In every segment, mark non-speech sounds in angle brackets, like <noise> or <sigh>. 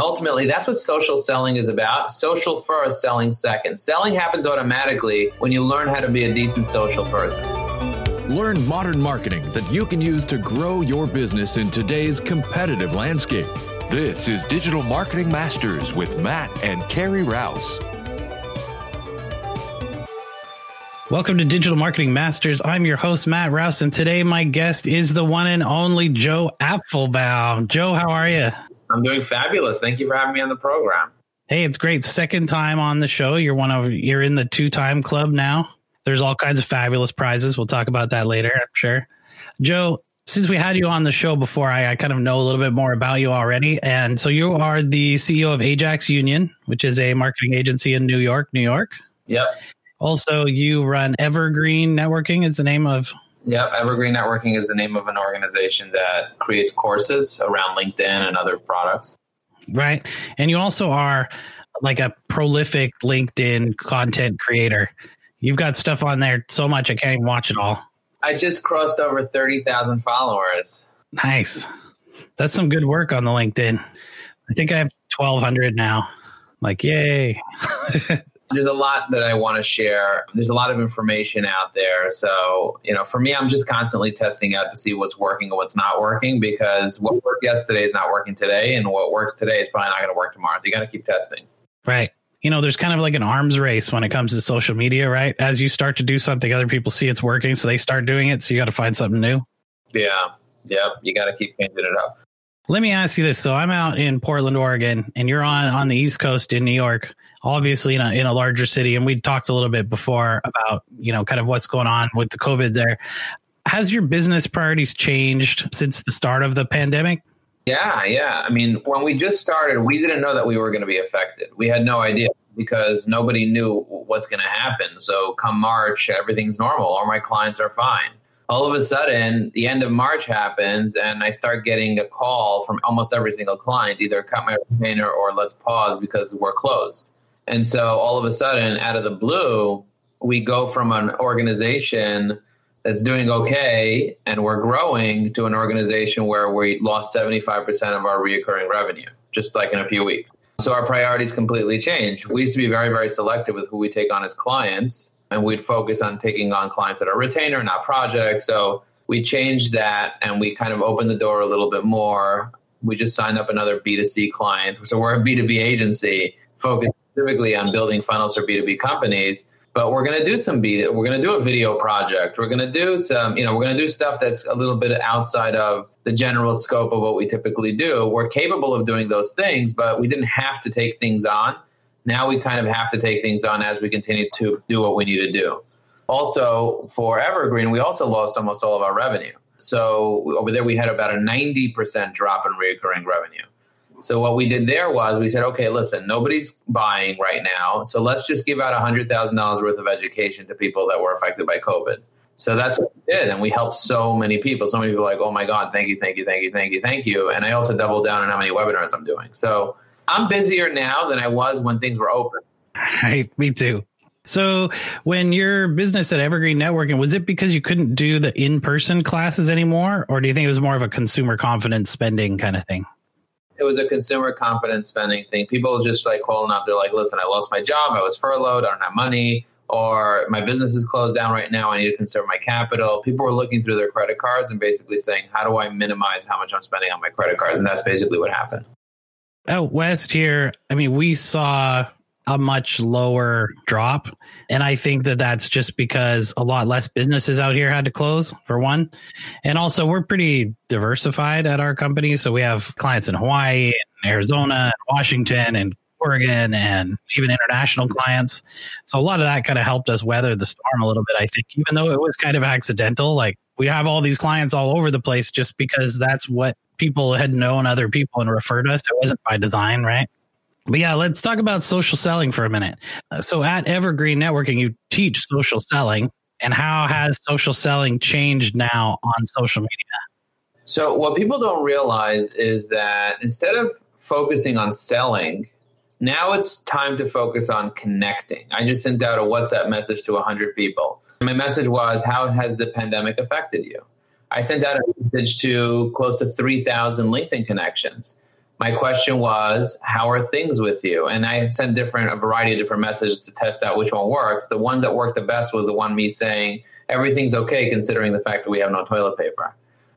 Ultimately, that's what social selling is about. Social first, selling second. Selling happens automatically when you learn how to be a decent social person. Learn modern marketing that you can use to grow your business in today's competitive landscape. This is Digital Marketing Masters with Matt and Carrie Rouse. Welcome to Digital Marketing Masters. I'm your host, Matt Rouse, and today my guest is the one and only Joe Apfelbaum. Joe, how are you? I'm doing fabulous. Thank you for having me on the program. Hey, it's great. Second time on the show. You're one of you're in the two-time club now. There's all kinds of fabulous prizes. We'll talk about that later, I'm sure. Joe, since we had you on the show before, I, I, kind of know a little bit more about you already. And so you are the CEO of Ajax Union, which is a marketing agency in New York, New York. Yep. Also, you run Evergreen Networking is the name of. Yep, Evergreen Networking is the name of an organization that creates courses around LinkedIn and other products. Right. And you also are like a prolific LinkedIn content creator. You've got stuff on there so much I can't even watch it all. I just crossed over 30,000 followers. Nice. That's some good work on the LinkedIn. I think I have 1,200 now. Like, yay. <laughs> There's a lot that I want to share. There's a lot of information out there. So, you know, for me, I'm just constantly testing out to see what's working and what's not working because what worked yesterday is not working today. And what works today is probably not going to work tomorrow. So you got to keep testing. Right you know, there's kind of like an arms race when it comes to social media, right? As you start to do something, other people see it's working, so they start doing it. So you got to find something new. Yeah. Yep. You got to keep changing it up. Let me ask you this. So I'm out in Portland, Oregon, and you're on on the East Coast in New York, obviously in a, in a larger city. And we talked a little bit before about, you know, kind of what's going on with the COVID there. Has your business priorities changed since the start of the pandemic? Yeah, yeah. I mean, when we just started, we didn't know that we were going to be affected. We had no idea because nobody knew what's going to happen. So come March, everything's normal. All my clients are fine. All of a sudden, the end of March happens, and I start getting a call from almost every single client, either cut my retainer or let's pause because we're closed. And so all of a sudden, out of the blue, we go from an organization that's doing okay and we're growing to an organization where we lost 75% of our reoccurring revenue just like in a few weeks. So our priorities completely changed. We used to be very, very selective with who we take on as clients, and we'd focus on taking on clients that are retainer, not project. So we changed that and we kind of opened the door a little bit more. We just signed up another B2C client. So we're a B2B agency focused specifically on building funnels for B2B companies but we're going to do some beat we're going to do a video project. We're going to do some you know we're going to do stuff that's a little bit outside of the general scope of what we typically do. We're capable of doing those things but we didn't have to take things on. Now we kind of have to take things on as we continue to do what we need to do. Also for evergreen we also lost almost all of our revenue. So over there we had about a 90% drop in recurring revenue so what we did there was we said, okay, listen, nobody's buying right now, so let's just give out hundred thousand dollars worth of education to people that were affected by COVID. So that's what we did, and we helped so many people. So many people like, oh my god, thank you, thank you, thank you, thank you, thank you. And I also doubled down on how many webinars I'm doing. So I'm busier now than I was when things were open. <laughs> Right, me too. So, when your business at Evergreen Networking was it because you couldn't do the in-person classes anymore, or do you think it was more of a consumer confidence spending kind of thing? It was a consumer confidence spending thing. People just like calling up. They're like, listen, I lost my job. I was furloughed. I don't have money. Or my business is closed down right now. I need to conserve my capital. People were looking through their credit cards and basically saying, how do I minimize how much I'm spending on my credit cards? And that's basically what happened. Oh, Out west here, I mean, we saw a much lower drop. And I think that that's just because a lot less businesses out here had to close, for one. And also, we're pretty diversified at our company. So we have clients in Hawaii, and Arizona, and Washington, and Oregon, and even international clients. So a lot of that kind of helped us weather the storm a little bit, I think, even though it was kind of accidental. Like we have all these clients all over the place just because that's what people had known other people and referred us. It wasn't by design, right? But yeah, let's talk about social selling for a minute. Uh, so at Evergreen Networking, you teach social selling. And how has social selling changed now on social media? So, what people don't realize is that instead of focusing on selling, now it's time to focus on connecting. I just sent out a WhatsApp message to 100 people. My message was, How has the pandemic affected you? I sent out a message to close to 3,000 LinkedIn connections my question was, how are things with you? And I had sent different, a variety of different messages to test out which one works. The ones that worked the best was the one me saying, everything's okay considering the fact that we have no toilet paper.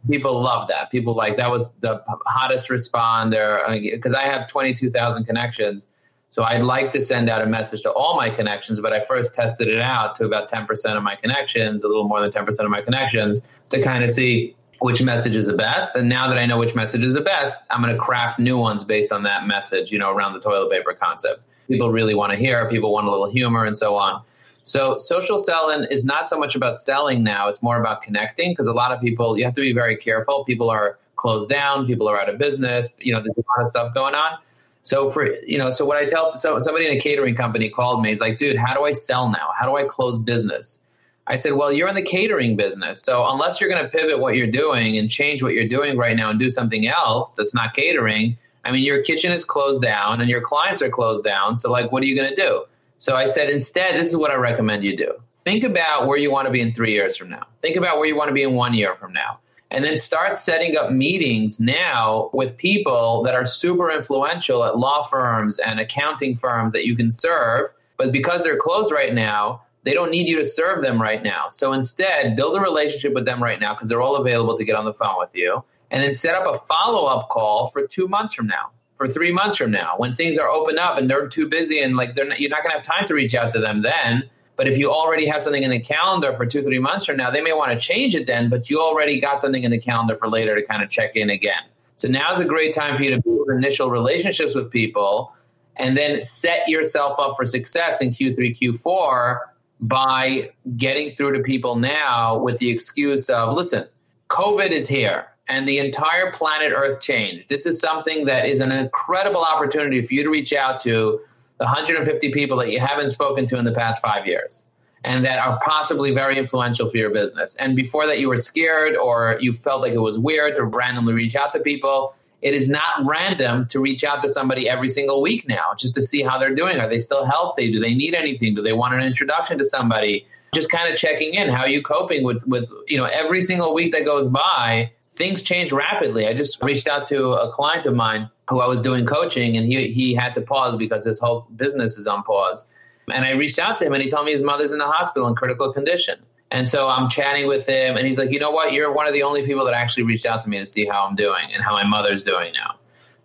People love that. People like that was the hottest responder uh, because I have 22,000 connections. So I'd like to send out a message to all my connections, but I first tested it out to about 10% of my connections, a little more than 10% of my connections to kind of see which message is the best. And now that I know which message is the best, I'm going to craft new ones based on that message, you know, around the toilet paper concept. People really want to hear, people want a little humor and so on. So social selling is not so much about selling now, it's more about connecting because a lot of people, you have to be very careful. People are closed down, people are out of business, you know, there's a lot of stuff going on. So for you know, so what I tell so somebody in a catering company called me, he's like, dude, how do I sell now? How do I close business? I said, well, you're in the catering business. So unless you're going to pivot what you're doing and change what you're doing right now and do something else that's not catering, I mean, your kitchen is closed down and your clients are closed down. So, like, what are you going to do? So I said, instead, this is what I recommend you do. Think about where you want to be in three years from now. Think about where you want to be in one year from now. And then start setting up meetings now with people that are super influential at law firms and accounting firms that you can serve. But because they're closed right now, they don't need you to serve them right now. So instead, build a relationship with them right now because they're all available to get on the phone with you. And then set up a follow up call for two months from now, for three months from now, when things are open up and they're too busy and like they're not, you're not going to have time to reach out to them then. But if you already have something in the calendar for two, three months from now, they may want to change it then, but you already got something in the calendar for later to kind of check in again. So now's a great time for you to build initial relationships with people and then set yourself up for success in Q3, Q4 by getting through to people now with the excuse of listen, COVID is here and the entire planet Earth changed. This is something that is an incredible opportunity for you to reach out to the 150 people that you haven't spoken to in the past five years and that are possibly very influential for your business. And before that, you were scared or you felt like it was weird to randomly reach out to people. It is not random to reach out to somebody every single week now just to see how they're doing. Are they still healthy? Do they need anything? Do they want an introduction to somebody? Just kind of checking in. How are you coping with with you know every single week that goes by? Things change rapidly. I just reached out to a client of mine who I was doing coaching, and he he had to pause because his whole business is on pause. And I reached out to him, and he told me his mother's in the hospital in critical condition. And so I'm chatting with him, and he's like, you know what? You're one of the only people that actually reached out to me to see how I'm doing and how my mother's doing now.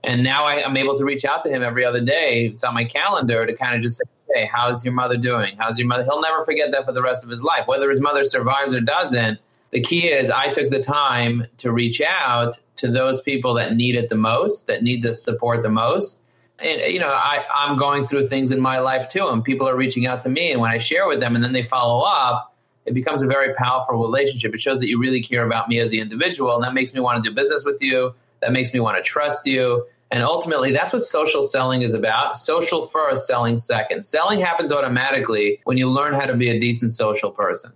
And now I, am able to reach out to him every other day. It's on my calendar to kind of just say, hey, how's your mother doing? How's your mother? He'll never forget that for the rest of his life. Whether his mother survives or doesn't, the key is I took the time to reach out to those people that need it the most, that need the support the most. And, you know, I, I'm going through things in my life too, and people are reaching out to me. And when I share with them and then they follow up, it becomes a very powerful relationship. It shows that you really care about me as the individual, and that makes me want to do business with you. That makes me want to trust you. And ultimately, that's what social selling is about. Social first, selling second. Selling happens automatically when you learn how to be a decent social person.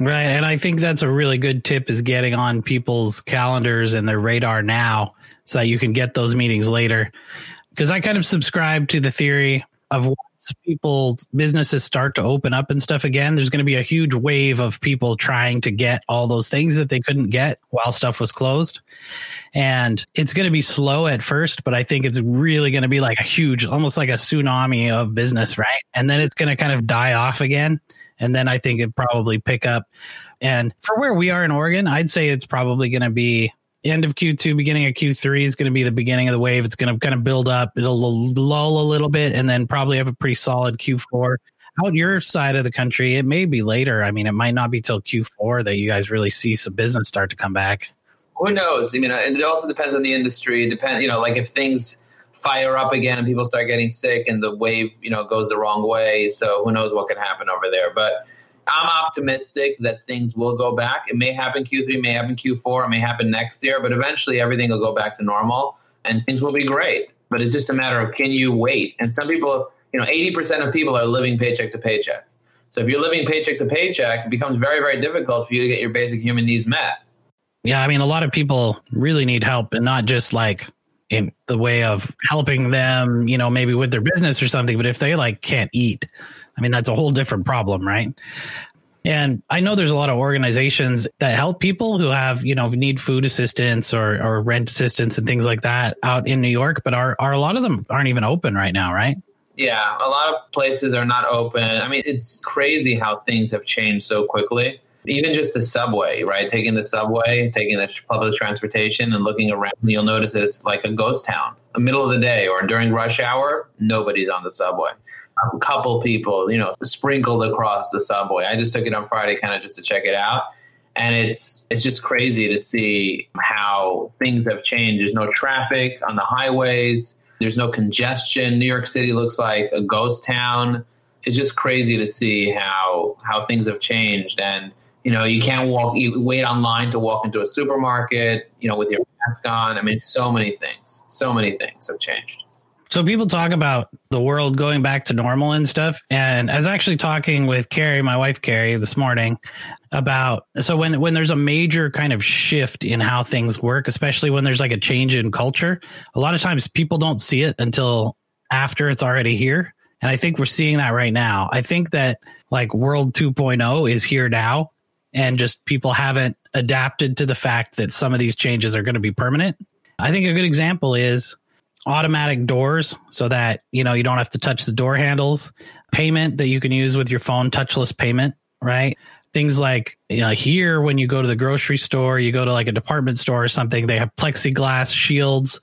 Right. And I think that's a really good tip is getting on people's calendars and their radar now so that you can get those meetings later. Because I kind of subscribe to the theory of once people's businesses start to open up and stuff again, there's going to be a huge wave of people trying to get all those things that they couldn't get while stuff was closed. And it's going to be slow at first, but I think it's really going to be like a huge, almost like a tsunami of business, right? And then it's going to kind of die off again. And then I think it probably pick up. And for where we are in Oregon, I'd say it's probably going to be end of Q2, beginning of Q3 is going to be the beginning of the wave. It's going to kind of build up. It'll lull a little bit and then probably have a pretty solid Q4. Out your side of the country, it may be later. I mean, it might not be till Q4 that you guys really see some business start to come back. Who knows? I mean, and it also depends on the industry. Depend, you know, like if things fire up again and people start getting sick and the wave, you know, goes the wrong way. So who knows what could happen over there? But I'm optimistic that things will go back. It may happen Q3, may happen Q4, it may happen next year, but eventually everything will go back to normal and things will be great. But it's just a matter of can you wait? And some people, you know, 80% of people are living paycheck to paycheck. So if you're living paycheck to paycheck, it becomes very, very difficult for you to get your basic human needs met. Yeah, I mean, a lot of people really need help and not just like in the way of helping them, you know, maybe with their business or something, but if they like can't eat, I mean, that's a whole different problem, right? And I know there's a lot of organizations that help people who have, you know, need food assistance or, or rent assistance and things like that out in New York, but are, are a lot of them aren't even open right now, right? Yeah, a lot of places are not open. I mean, it's crazy how things have changed so quickly. Even just the subway, right? Taking the subway, taking the public transportation and looking around, you'll notice it's like a ghost town. The middle of the day or during rush hour, nobody's on the subway a couple people, you know, sprinkled across the subway. I just took it on Friday kind of just to check it out. And it's it's just crazy to see how things have changed. There's no traffic on the highways. There's no congestion. New York City looks like a ghost town. It's just crazy to see how how things have changed. And you know, you can't walk. You wait online to walk into a supermarket. You know, with your mask on. I mean, so many things. So many things have changed. So people talk about the world going back to normal and stuff. And I was actually talking with Carrie, my wife Carrie, this morning about so when when there's a major kind of shift in how things work, especially when there's like a change in culture, a lot of times people don't see it until after it's already here. And I think we're seeing that right now. I think that like world 2.0 is here now and just people haven't adapted to the fact that some of these changes are going to be permanent. I think a good example is automatic doors so that you know you don't have to touch the door handles. Payment that you can use with your phone touchless payment right? Things like you know here when you go to the grocery store you go to like a department store or something they have plexiglass shields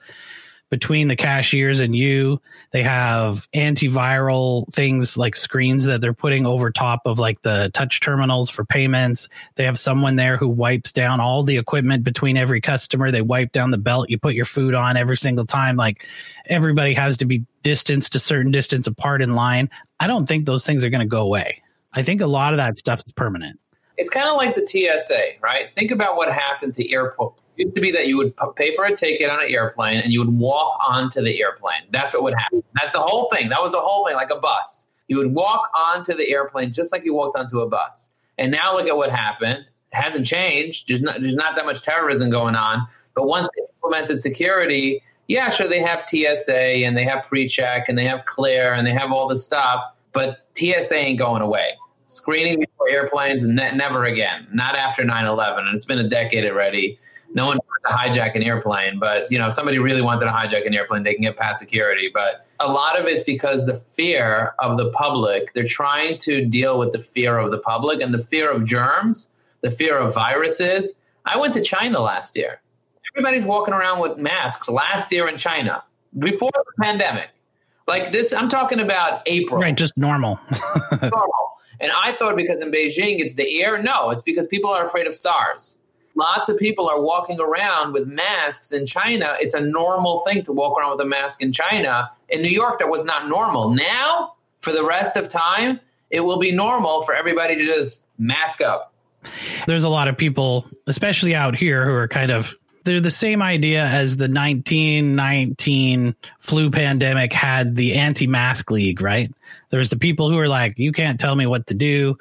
between the cashiers and you. They have antiviral things like screens that they're putting over top of like the touch terminals for payments. They have someone there who wipes down all the equipment between every customer. They wipe down the belt you put your food on every single time. Like everybody has to be distanced a certain distance apart in line. I don't think those things are going to go away. I think a lot of that stuff is permanent. It's kind of like the TSA, right? Think about what happened to airport used to be that you would pay for a ticket on an airplane and you would walk onto the airplane. That's what would happen. That's the whole thing. That was the whole thing, like a bus. You would walk onto the airplane just like you walked onto a bus. And now look at what happened. It hasn't changed. There's not, there's not that much terrorism going on. But once they implemented security, yeah, sure, they have TSA and they have pre-check and they have clear and they have all this stuff. But TSA ain't going away. Screening before airplanes, ne- never again. Not after 9/11, and it's been a decade already no one wanted to hijack an airplane, but you know, if somebody really wanted to hijack an airplane, they can get past security. But a lot of it's because the fear of the public. They're trying to deal with the fear of the public and the fear of germs, the fear of viruses. I went to China last year. Everybody's walking around with masks last year in China before the pandemic. Like this, I'm talking about April. Right, just normal. <laughs> normal. And I thought because in Beijing it's the air. No, it's because people are afraid of SARS lots of people are walking around with masks in China. It's a normal thing to walk around with a mask in China. In New York, that was not normal. Now, for the rest of time, it will be normal for everybody to just mask up. There's a lot of people, especially out here, who are kind of they're the same idea as the 1919 flu pandemic had the anti-mask league, right? There's the people who are like, you can't tell me what to do,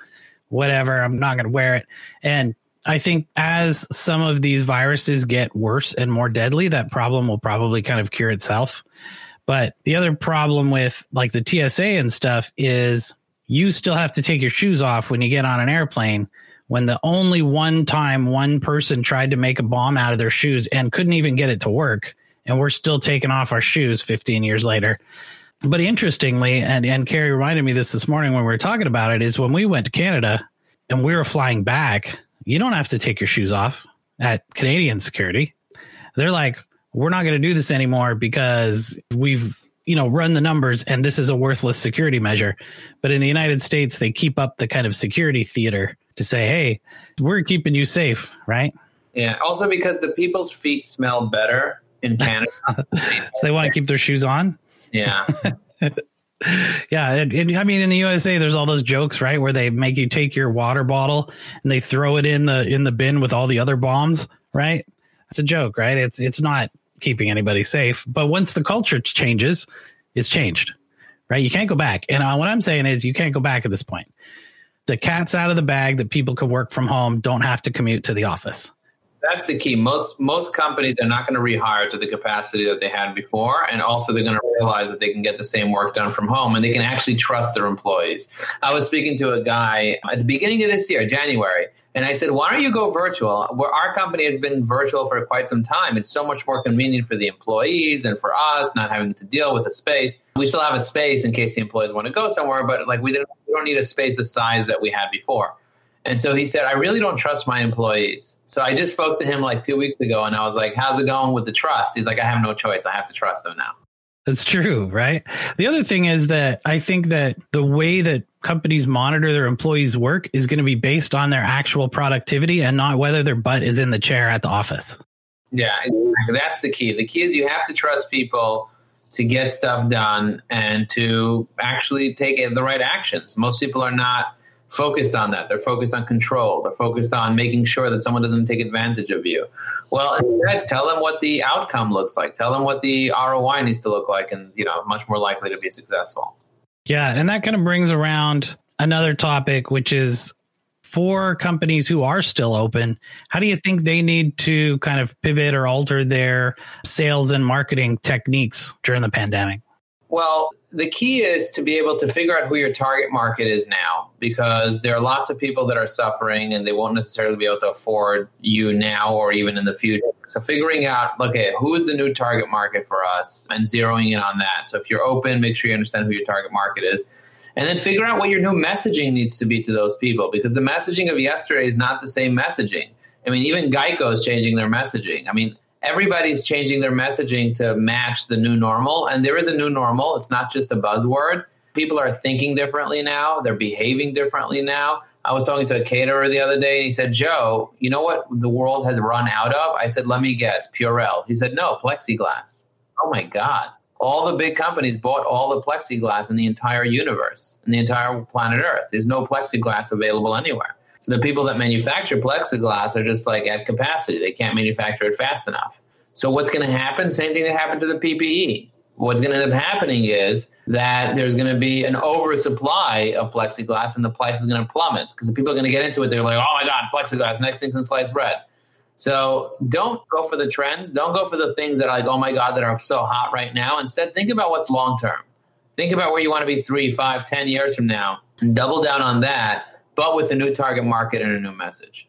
whatever, I'm not going to wear it. And I think as some of these viruses get worse and more deadly, that problem will probably kind of cure itself. But the other problem with like the TSA and stuff is you still have to take your shoes off when you get on an airplane. When the only one time one person tried to make a bomb out of their shoes and couldn't even get it to work, and we're still taking off our shoes 15 years later. But interestingly, and, and Carrie reminded me this this morning when we were talking about it, is when we went to Canada and we were flying back, you don't have to take your shoes off at Canadian security. They're like, we're not going to do this anymore because we've you know run the numbers and this is a worthless security measure. But in the united states they keep up the kind of security theater to say hey we're keeping you safe right? Yeah also because the people's feet smell better in <laughs> canada so they want to keep their shoes on? Yeah <laughs> yeah, I mean, in the USA, there's all those jokes, right, where they make you take your water bottle and they throw it in the in the bin with all the other bombs, right? It's a joke, right? It's it's not keeping anybody safe, but once the culture changes, it's changed, right? You can't go back. And uh, what I'm saying is, you can't go back at this point. The cat's out of the bag that people can work from home, don't have to commute to the office. That's the key. Most most companies are not going to rehire to the capacity that they had before, and also they're going to realize that they can get the same work done from home, and they can actually trust their employees. I was speaking to a guy at the beginning of this year, January, and I said, "Why don't you go virtual?" Where our company has been virtual for quite some time. It's so much more convenient for the employees and for us, not having to deal with a space. We still have a space in case the employees want to go somewhere, but like we, we don't need a space the size that we had before. And so he said, I really don't trust my employees. So I just spoke to him like two weeks ago and I was like, How's it going with the trust? He's like, I have no choice. I have to trust them now. That's true, right? The other thing is that I think that the way that companies monitor their employees' work is going to be based on their actual productivity and not whether their butt is in the chair at the office. Yeah, that's the key. The key is you have to trust people to get stuff done and to actually take the right actions. Most people are not focused on that. They're focused on control. They're focused on making sure that someone doesn't take advantage of you. Well, instead, tell them what the outcome looks like. Tell them what the ROI needs to look like, and you know, much more likely to be successful. Yeah, and that kind of brings around another topic, which is for companies who are still open, how do you think they need to kind of pivot or alter their sales and marketing techniques during the pandemic? Well, the key is to be able to figure out who your target market is now because there are lots of people that are suffering and they won't necessarily be able to afford you now or even in the future. So figuring out, okay, who is the new target market for us and zeroing in on that. So if you're open, make sure you understand who your target market is. And then figure out what your new messaging needs to be to those people because the messaging of yesterday is not the same messaging. I mean, even Geico is changing their messaging. I mean, everybody's changing their messaging to match the new normal. And there is a new normal. It's not just a buzzword. People are thinking differently now. They're behaving differently now. I was talking to a caterer the other day and he said, Joe, you know what the world has run out of? I said, let me guess, Purell. He said, no, plexiglass. Oh my God. All the big companies bought all the plexiglass in the entire universe, in the entire planet Earth. There's no plexiglass available anywhere. So the people that manufacture plexiglass are just like at capacity. They can't manufacture it fast enough. So what's going to happen? Same thing that happened to the PPE. What's going to end up happening is that there's going to be an oversupply of plexiglass and the price is going to plummet because the people are going to get into it. They're like, oh my God, plexiglass, next thing is sliced bread. So don't go for the trends. Don't go for the things that are like, oh my God, that are so hot right now. Instead, think about what's long term. Think about where you want to be three, five, ten years from now and double down on that but with a new target market and a new message.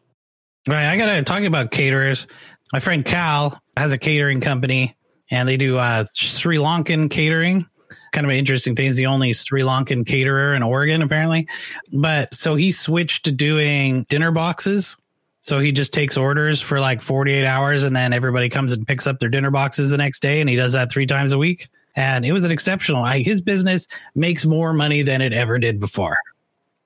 Right. I got to talk about caterers. My friend Cal has a catering company and they do uh, Sri Lankan catering. Kind of an interesting thing. He's the only Sri Lankan caterer in Oregon, apparently. But so he switched to doing dinner boxes. So he just takes orders for like 48 hours and then everybody comes and picks up their dinner boxes the next day. And he does that three times a week. And it was an exceptional. I, his business makes more money than it ever did before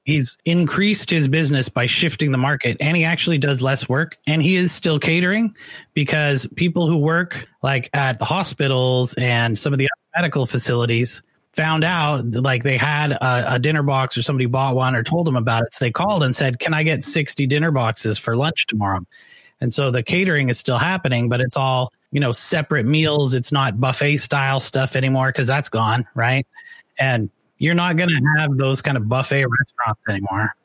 he's increased his business by shifting the market and he actually does less work and he is still catering because people who work like at the hospitals and some of the medical facilities found out like they had a, a, dinner box or somebody bought one or told them about it. So they called and said can i get 60 dinner boxes for lunch tomorrow? And so the catering is still happening but it's all you know separate meals. It's not buffet style stuff anymore because that's gone right? And you're not going to have those kind of buffet restaurants anymore.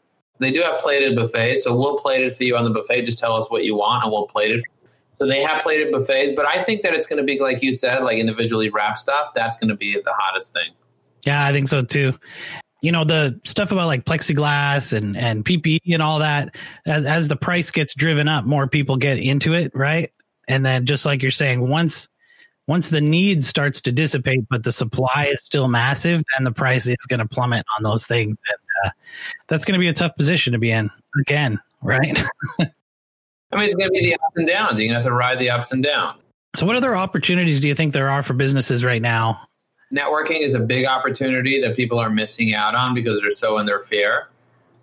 They do have plated buffets, so we'll plate it for you on the buffet. Just tell us what you want, and we'll plate it. So they have plated buffets, but I think that it's going to be like you said, like individually wrapped stuff. That's going to be the hottest thing. Yeah, I think so too. You know the stuff about like plexiglass and and PPE and all that. As as the price gets driven up, more people get into it, right? And then just like you're saying, once once the need starts to dissipate, but the supply is still massive, then the price is going to plummet on those things. And uh, that's going to be a tough position to be in again, right? <laughs> I mean, it's going to be the ups and downs. You're going to have to ride the ups and downs. So, what other opportunities do you think there are for businesses right now? Networking is a big opportunity that people are missing out on because they're so in their fear.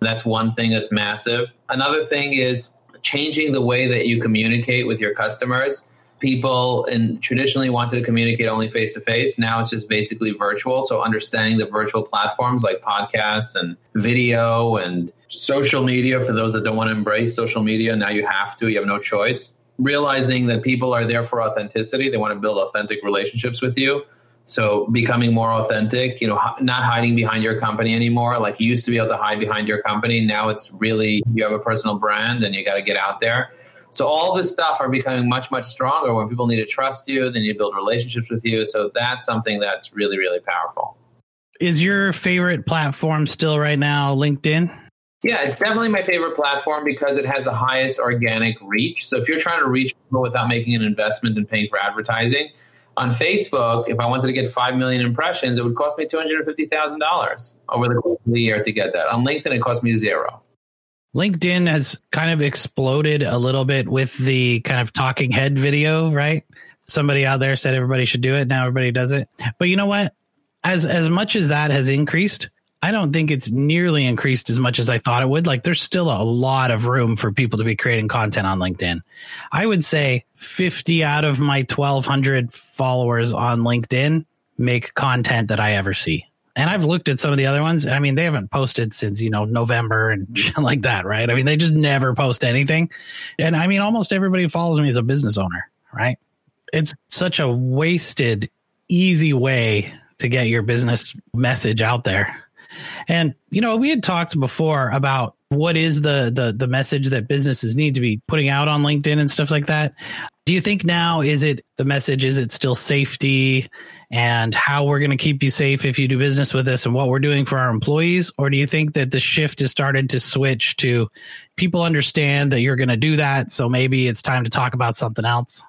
That's one thing that's massive. Another thing is changing the way that you communicate with your customers people and traditionally wanted to communicate only face to face. Now it's just basically virtual. So understanding the virtual platforms like podcasts and video and social media for those that don't want to embrace social media, now you have to, you have no choice. Realizing that people are there for authenticity, they want to build authentic relationships with you. So becoming more authentic, you know, not hiding behind your company anymore. Like you used to be able to hide behind your company. Now it's really you have a personal brand and you got to get out there. So all this stuff are becoming much, much stronger when people need to trust you, they need to build relationships with you. So that's something that's really, really powerful. Is your favorite platform still right now LinkedIn? Yeah, it's definitely my favorite platform because it has the highest organic reach. So if you're trying to reach people without making an investment and paying for advertising, on Facebook, if I wanted to get 5 million impressions, it would cost me $250,000 over the course of the year to get that. On LinkedIn, it cost me zero. LinkedIn has kind of exploded a little bit with the kind of talking head video, right? Somebody out there said everybody should do it. Now everybody does it. But you know what? As as much as that has increased, I don't think it's nearly increased as much as I thought it would. Like there's still a lot of room for people to be creating content on LinkedIn. I would say 50 out of my 1200 followers on LinkedIn make content that I ever see and I've looked at some of the other ones. I mean, they haven't posted since, you know, November and <laughs> like that, right? I mean, they just never post anything. And I mean, almost everybody follows me is a business owner, right? It's such a wasted, easy way to get your business message out there. And, you know, we had talked before about what is the the the message that businesses need to be putting out on LinkedIn and stuff like that. Do you think now is it the message is it still safety and how we're going to keep you safe if you do business with us and what we're doing for our employees? Or do you think that the shift has started to switch to people understand that you're going to do that? So maybe it's time to talk about something else?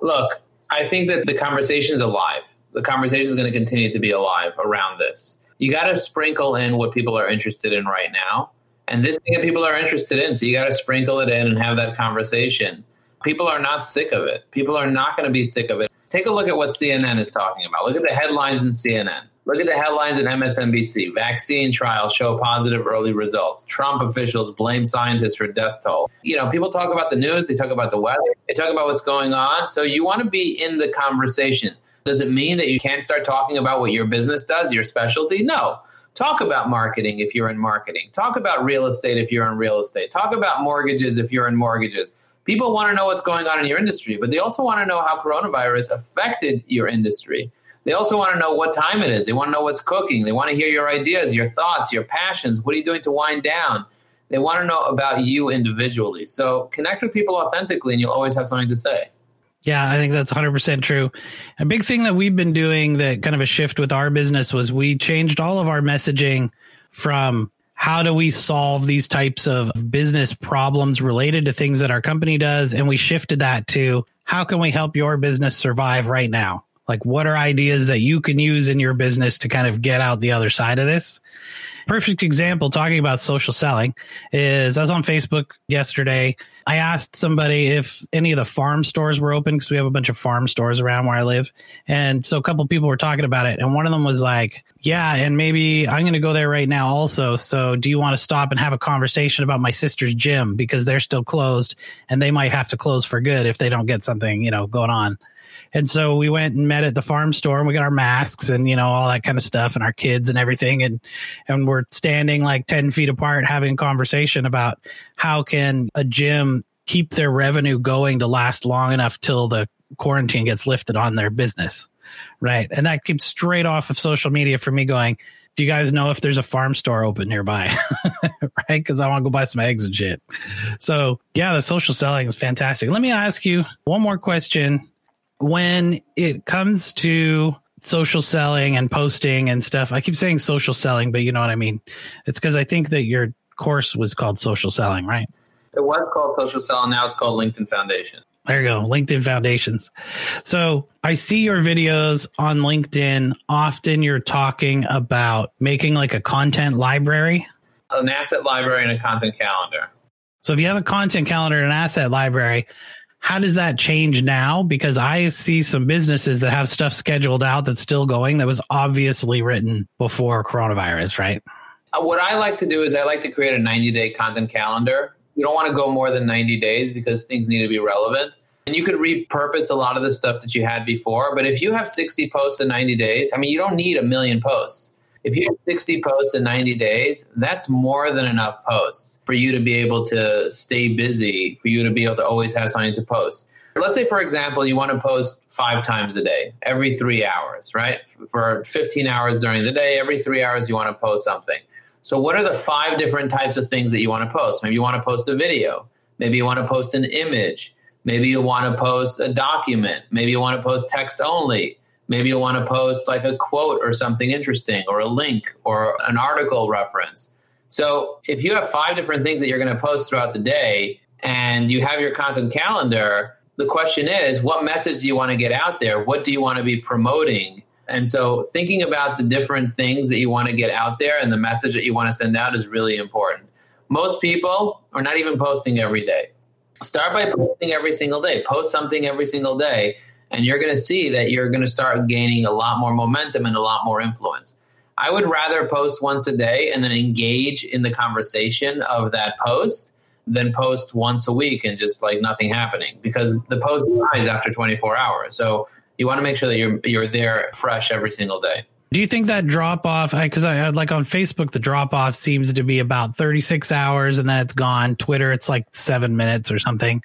Look, I think that the conversation is alive. The conversation is going to continue to be alive around this. You got to sprinkle in what people are interested in right now. And this thing that people are interested in. So you got to sprinkle it in and have that conversation. People are not sick of it. People are not going to be sick of it. Take a look at what CNN is talking about. Look at the headlines in CNN. Look at the headlines in MSNBC. Vaccine trials show positive early results. Trump officials blame scientists for death toll. You know, people talk about the news, they talk about the weather, they talk about what's going on. So you want to be in the conversation. Does it mean that you can't start talking about what your business does, your specialty? No. Talk about marketing if you're in marketing. Talk about real estate if you're in real estate. Talk about mortgages if you're in mortgages people want to know what's going on in your industry, but they also want to know how coronavirus affected your industry. They also want to know what time it is. They want to know what's cooking. They want to hear your ideas, your thoughts, your passions. What are you doing to wind down? They want to know about you individually. So connect with people authentically, and you'll always have something to say. Yeah, I think that's 100% true. A big thing that we've been doing that kind of a shift with our business was we changed all of our messaging from how do we solve these types of business problems related to things that our company does? And we shifted that to how can we help your business survive right now? Like, what are ideas that you can use in your business to kind of get out the other side of this? Perfect example talking about social selling is I was on Facebook yesterday. I asked somebody if any of the farm stores were open because we have a bunch of farm stores around where I live. And so a couple people were talking about it. And one of them was like, Yeah, and maybe I'm going to go there right now also. So do you want to stop and have a conversation about my sister's gym because they're still closed and they might have to close for good if they don't get something, you know, going on? And so we went and met at the farm store and we got our masks and, you know, all that kind of stuff and our kids and everything. And, and we're standing like 10 feet apart having conversation about how can a gym keep their revenue going to last long enough till the quarantine gets lifted on their business. Right. And that came straight off of social media for me going, do you guys know if there's a farm store open nearby? <laughs> right. Because I want to go buy some eggs and shit. So, yeah, the social selling is fantastic. Let me ask you one more question when it comes to social selling and posting and stuff, I keep saying social selling, but you know what I mean. It's because I think that your course was called social selling, right? It was called social selling. Now it's called LinkedIn Foundation. There you go, LinkedIn Foundations. So I see your videos on LinkedIn. Often you're talking about making like a content library, an asset library, and a content calendar. So if you have a content calendar and an asset library, how does that change now? Because I see some businesses that have stuff scheduled out that's still going that was obviously written before coronavirus, right? Uh, what I like to do is I like to create a 90 day content calendar. You don't want to go more than 90 days because things need to be relevant. And you could repurpose a lot of the stuff that you had before. But if you have 60 posts in 90 days, I mean, you don't need a million posts. If you have 60 posts in 90 days, that's more than enough posts for you to be able to stay busy, for you to be able to always have something to post. Let's say, for example, you want to post five times a day, every three hours, right? For 15 hours during the day, every three hours, you want to post something. So, what are the five different types of things that you want to post? Maybe you want to post a video. Maybe you want to post an image. Maybe you want to post a document. Maybe you want to post text only. Maybe you'll want to post like a quote or something interesting or a link or an article reference. So if you have five different things that you're going to post throughout the day and you have your content calendar, the question is what message do you want to get out there? What do you want to be promoting? And so thinking about the different things that you want to get out there and the message that you want to send out is really important. Most people are not even posting every day. Start by posting every single day. Post something every single day, and you're going to see that you're going to start gaining a lot more momentum and a lot more influence. I would rather post once a day and then engage in the conversation of that post than post once a week and just like nothing happening because the post dies after 24 hours. So you want to make sure that you're you're there fresh every single day. Do you think that drop off? Because I, I, like on Facebook, the drop off seems to be about 36 hours and then it's gone. Twitter, it's like seven minutes or something.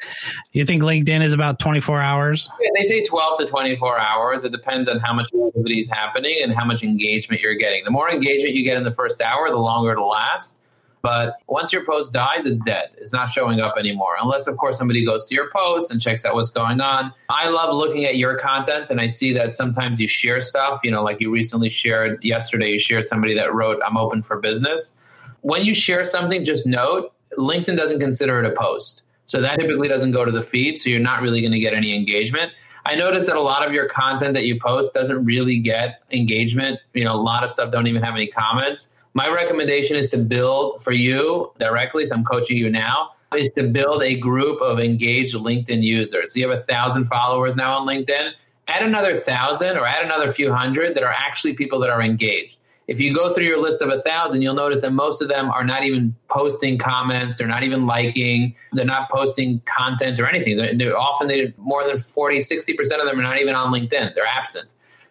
Do you think LinkedIn is about 24 hours? Yeah, they say 12 to 24 hours. It depends on how much activity is happening and how much engagement you're getting. The more engagement you get in the first hour, the longer it'll last. But once your post dies, it's dead. It's not showing up anymore. Unless, of course, somebody goes to your post and checks out what's going on. I love looking at your content and I see that sometimes you share stuff. You know, like you recently shared yesterday, you shared somebody that wrote, I'm open for business. When you share something, just note LinkedIn doesn't consider it a post. So that typically doesn't go to the feed. So you're not really going to get any engagement. I notice that a lot of your content that you post doesn't really get engagement. You know, a lot of stuff don't even have any comments. My recommendation is to build for you directly, so I'm coaching you now, is to build a group of engaged LinkedIn users. So you have a thousand followers now on LinkedIn. Add another thousand or add another few hundred that are actually people that are engaged. If you go through your list of a thousand, you'll notice that most of them are not even posting comments. They're not even liking. They're not posting content or anything. They're, they're often they more than 40, 60% of them are not even on LinkedIn. They're absent.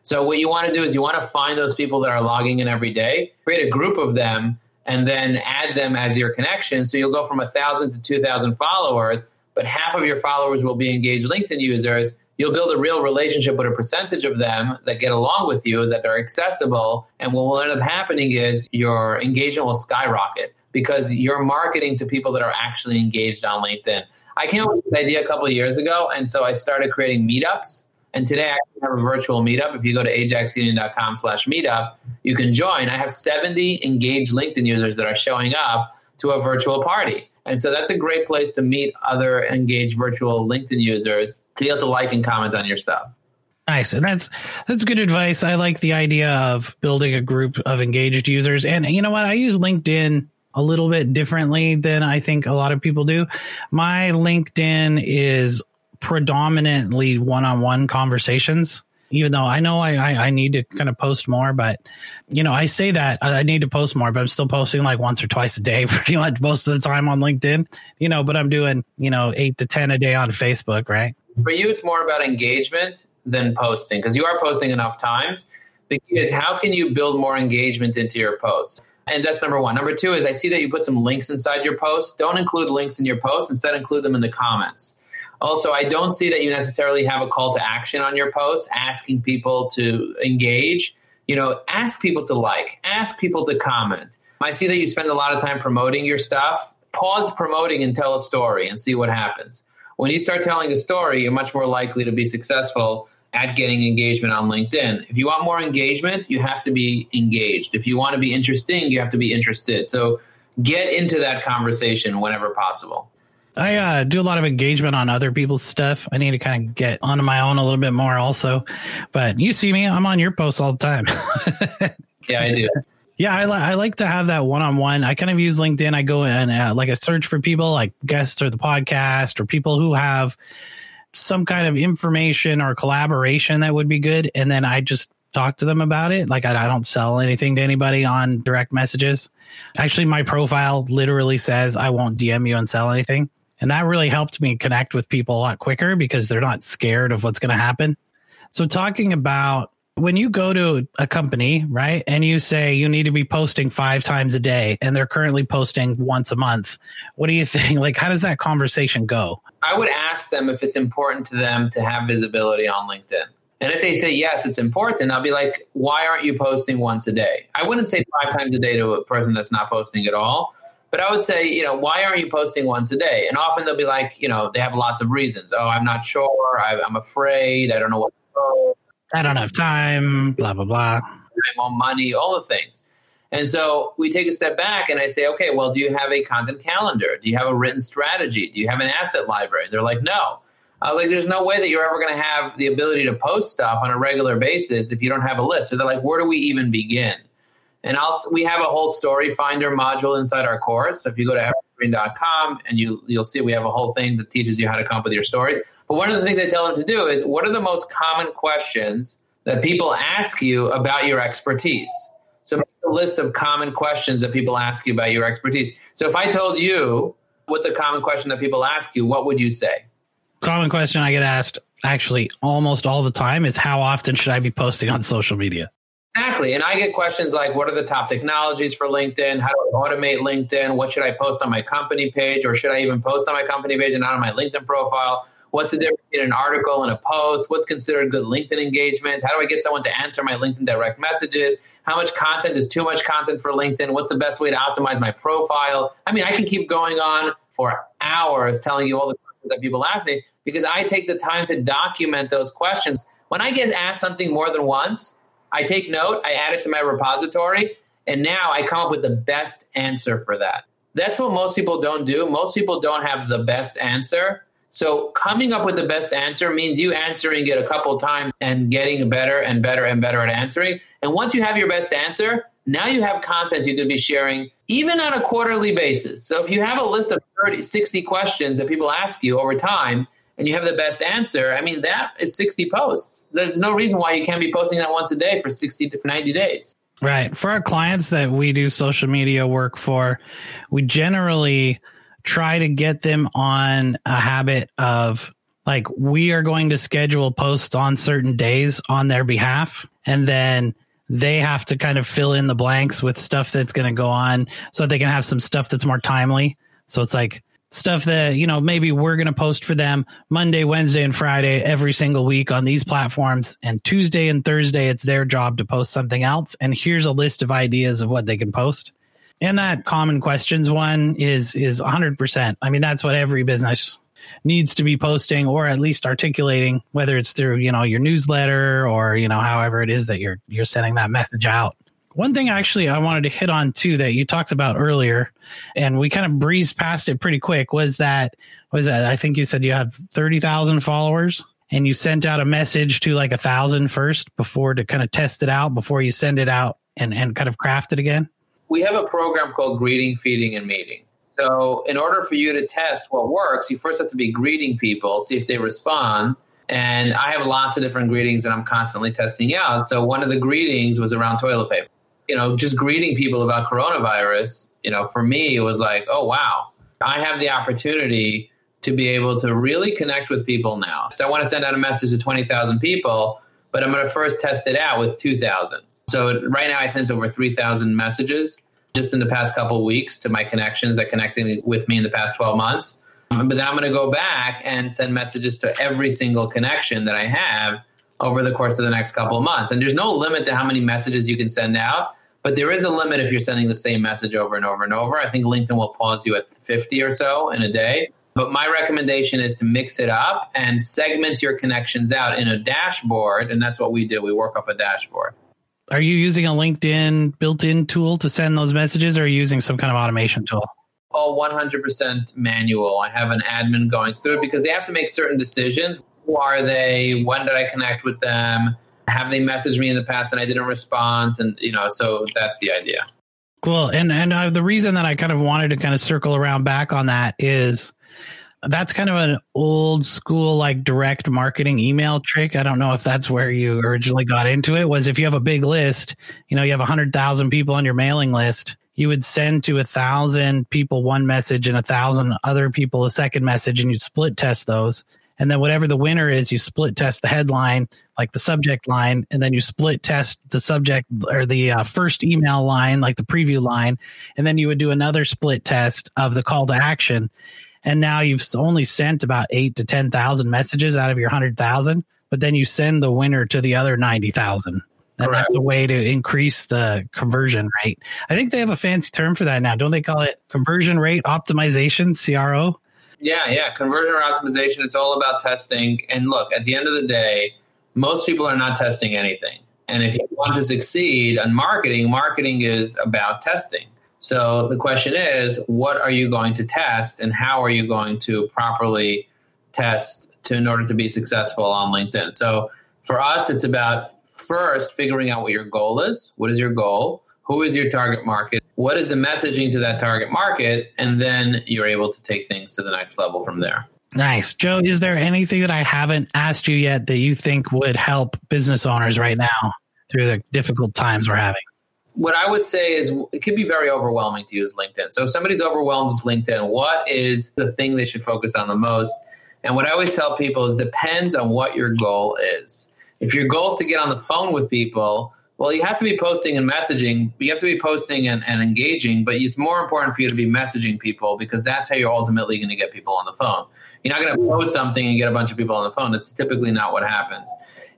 So what you want to do is you want to find those people that are logging in every day, create a group of them, and then add them as your connection. So you'll go from a thousand to two thousand followers, but half of your followers will be engaged LinkedIn users. You'll build a real relationship with a percentage of them that get along with you, that are accessible. And what will end up happening is your engagement will skyrocket because you're marketing to people that are actually engaged on LinkedIn. I came up with this idea a couple years ago, and so I started creating meetups and today I have a virtual meetup. If you go to ajaxunion.com slash meetup, you can join. I have 70 engaged LinkedIn users that are showing up to a virtual party. And so that's a great place to meet other engaged virtual LinkedIn users to be able to like and comment on your stuff. Nice. And that's that's good advice. I like the idea of building a group of engaged users. And you know what? I use LinkedIn a little bit differently than I think a lot of people do. My LinkedIn is predominantly one-on-one conversations even though I know I, I, I, need to kind of post more, but you know, I say that I need to post more, but I'm still posting like once or twice a day, <laughs> pretty much most of the time on LinkedIn, you know, but I'm doing, you know, eight to 10 a day on Facebook, right? For you, it's more about engagement than posting because you are posting enough times. The key is how can you build more engagement into your posts? And that's number one. Number two is I see that you put some links inside your posts. Don't include links in your posts, instead, include them in the comments also, I don't see that you necessarily have a call to action on your post asking people to engage. You know, ask people to like, ask people to comment. I see that you spend a lot of time promoting your stuff. Pause promoting and tell a story and see what happens. When you start telling a story, you're much more likely to be successful at getting engagement on LinkedIn. If you want more engagement, you have to be engaged. If you want to be interesting, you have to be interested. So get into that conversation whenever possible. I uh, do a lot of engagement on other people's stuff. I need to kind of get onto my own a little bit more, also. But you see me, I'm on your posts all the time. <laughs> yeah, I do. Yeah, I, li- I like to have that one on one. I kind of use LinkedIn. I go and uh, like I search for people like guests or the podcast or people who have some kind of information or collaboration that would be good, and then I just talk to them about it. Like I, I don't sell anything to anybody on direct messages. Actually, my profile literally says I won't DM you and sell anything. And that really helped me connect with people a lot quicker because they're not scared of what's going to happen. So, talking about when you go to a company, right, and you say you need to be posting five times a day and they're currently posting once a month, what do you <laughs> think? Like, how does that conversation go? I would ask them if it's important to them to have visibility on LinkedIn. And if they say yes, it's important, I'll be like, why aren't you posting once a day? I wouldn't say five times a day to a person that's not posting at all. But I would say, you know, why aren't you posting once a day? And often they'll be like, you know, they have lots of reasons. Oh, I'm not sure. I, am afraid. I don't know what to. I don't have time. Blah blah blah. Want money. All the things. And so we take a step back and I say, okay, well, do you have a content calendar? Do you have a written strategy? Do you have an asset library? They're like, no. I was like, there's no way that you're ever going to have the ability to post stuff on a regular basis if you don't have a list. So they're like, where do we even begin? And I'll, we have a whole story finder module inside our course. So if you go to evergreen.com and you, you'll see we have a whole thing that teaches you how to come up with your stories. But one of the things I tell them to do is what are the most common questions that people ask you about your expertise? So make a list of common questions that people ask you about your expertise. So if I told you what's a common question that people ask you, what would you say? Common question I get asked actually almost all the time is how often should I be posting on social media? Exactly. And I get questions like what are the top technologies for LinkedIn? How do I automate LinkedIn? What should I post on my company page? Or should I even post on my company page and not on my LinkedIn profile? What's the difference between an article and a post? What's considered good LinkedIn engagement? How do I get someone to answer my LinkedIn direct messages? How much content is too much content for LinkedIn? What's the best way to optimize my profile? I mean, I can keep going on for hours telling you all the questions that people ask me because I take the time to document those questions. When I get asked something more than once, I take note, I add it to my repository, and now I come up with the best answer for that. That's what most people don't do. Most people don't have the best answer. So coming up with the best answer means you answering it a couple times and getting better and better and better at answering. And once you have your best answer, now you have content you could be sharing even on a quarterly basis. So if you have a list of 30, 60 questions that people ask you over time and you have the best answer, I mean, that is 60 posts. There's no reason why you can't be posting that once a day for 60 to 90 days. Right. For our clients that we do social media work for, we generally try to get them on a habit of like we are going to schedule posts on certain days on their behalf and then they have to kind of fill in the blanks with stuff that's going to go on so that they can have some stuff that's more timely so it's like stuff that you know maybe we're going to post for them monday wednesday and friday every single week on these platforms and tuesday and thursday it's their job to post something else and here's a list of ideas of what they can post and that common questions one is is 100%. I mean that's what every business needs to be posting or at least articulating whether it's through, you know, your newsletter or, you know, however it is that you're you're sending that message out. One thing actually I wanted to hit on too that you talked about earlier and we kind of breezed past it pretty quick was that was that I think you said you have 30,000 followers and you sent out a message to like a thousand first before to kind of test it out before you send it out and and kind of craft it again we have a program called greeting, feeding, and meeting. So, in order for you to test what works, you first have to be greeting people, see if they respond. And I have lots of different greetings that I'm constantly testing out. So, one of the greetings was around toilet paper. You know, just greeting people about coronavirus, you know, for me, it was like, oh, wow, I have the opportunity to be able to really connect with people now. So, I want to send out a message to 20,000 people, but I'm going to first test it out with 2,000. So right now I sent over 3,000 messages just in the past couple weeks to my connections that connected with me in the past 12 months. But then I'm going to go back and send messages to every single connection that I have over the course of the next couple of months. And there's no limit to how many messages you can send out, but there is a limit if you're sending the same message over and over and over. I think LinkedIn will pause you at 50 or so in a day. But my recommendation is to mix it up and segment your connections out in a dashboard. And that's what we do. We work off a dashboard. Are you using a LinkedIn built-in tool to send those messages, or are you using some kind of automation tool? Oh, 100% manual. I have an admin going through it because they have to make certain decisions. Who are they? When did I connect with them? Have they messaged me in the past and I didn't respond? And you know, so that's the idea. Cool. And and uh, the reason that I kind of wanted to kind of circle around back on that is that's kind of an old school like direct marketing email trick. I don't know if that's where you originally got into it. Was if you have a big list, you know, you have a hundred thousand people on your mailing list, you would send to a thousand people one message and a thousand other people a second message, and you'd split test those. And then whatever the winner is, you split test the headline, like the subject line, and then you split test the subject or the uh, first email line, like the preview line, and then you would do another split test of the call to action and now you've only sent about eight to 10,000 messages out of your 100,000, but then you send the winner to the other 90,000. And Correct. that's a way to increase the conversion rate. I think they have a fancy term for that now. Don't they call it conversion rate optimization, CRO? Yeah, yeah. Conversion or optimization, it's all about testing. And look, at the end of the day, most people are not testing anything. And if you want to succeed on marketing, marketing is about testing. So the question is, what are you going to test and how are you going to properly test to in order to be successful on LinkedIn? So for us, it's about first figuring out what your goal is. What is your goal? Who is your target market? What is the messaging to that target market? And then you're able to take things to the next level from there. Nice. Joe, is there anything that I haven't asked you yet that you think would help business owners right now through the difficult times we're having? What I would say is it can be very overwhelming to use LinkedIn. So if somebody's overwhelmed with LinkedIn, what is the thing they should focus on the most? And what I always tell people is depends on what your goal is. If your goal is to get on the phone with people, well, you have to be posting and messaging. You have to be posting and, and engaging, but it's more important for you to be messaging people because that's how you're ultimately going to get people on the phone. You're not going to post something and get a bunch of people on the phone. It's typically not what happens.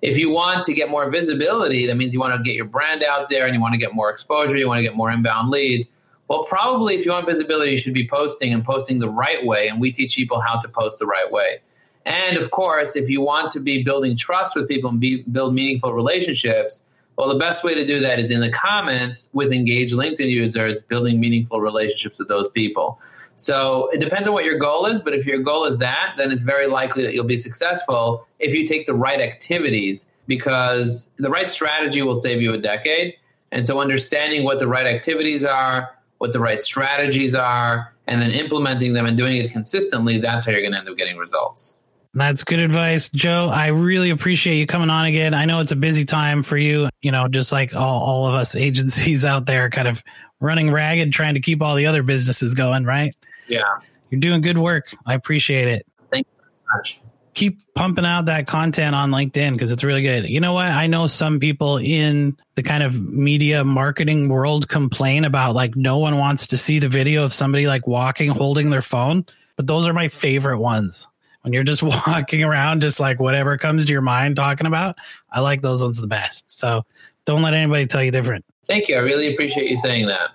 If you want to get more visibility, that means you want to get your brand out there and you want to get more exposure, you want to get more inbound leads. Well, probably if you want visibility, you should be posting and posting the right way. And we teach people how to post the right way. And of course, if you want to be building trust with people and be, build meaningful relationships, well, the best way to do that is in the comments with engaged LinkedIn users, building meaningful relationships with those people. So it depends on what your goal is, but if your goal is that, then it's very likely that you'll be successful if you take the right activities because the right strategy will save you a decade. And so understanding what the right activities are, what the right strategies are, and then implementing them and doing it consistently, that's how you're going to end up getting results. That's good advice, Joe. I really appreciate you coming on again. I know it's a busy time for you, you know, just like all, all of us <laughs> agencies out there kind of running ragged, trying to keep all the other businesses going, right? Yeah. You're doing good work. I appreciate it. Thank you very much. Keep pumping out that content on LinkedIn because it's really good. You know what? I know some people in the kind of media marketing world complain about like no one wants to see the video of somebody like walking holding their phone, but those are my favorite ones when you're just <laughs> walking around, just like whatever comes to your mind talking about. I like those ones the best. So don't let anybody tell you different. Thank you. I really appreciate you saying that.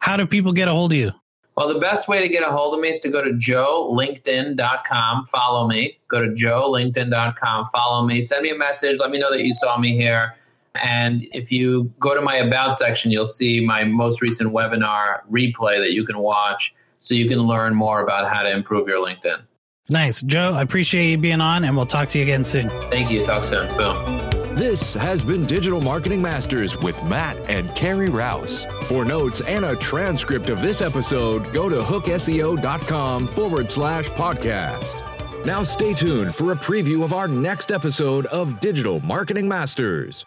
How do people get a hold of you? Well, the best way to get a hold of me is to go to joelinkedin.com, follow me. Go to joelinkedin.com, follow me, send me a message, let me know that you saw me here. And if you go to my About section, you'll see my most recent webinar replay that you can watch so you can learn more about how to improve your LinkedIn. Nice. Joe, I appreciate you being on, and we'll talk to you again soon. Thank you. Talk soon. Boom. This has been Digital Marketing Masters with Matt and Carrie Rouse. For notes and a transcript of this episode, go to hookseo.com forward slash podcast. Now stay tuned for a preview of our next episode of Digital Marketing Masters.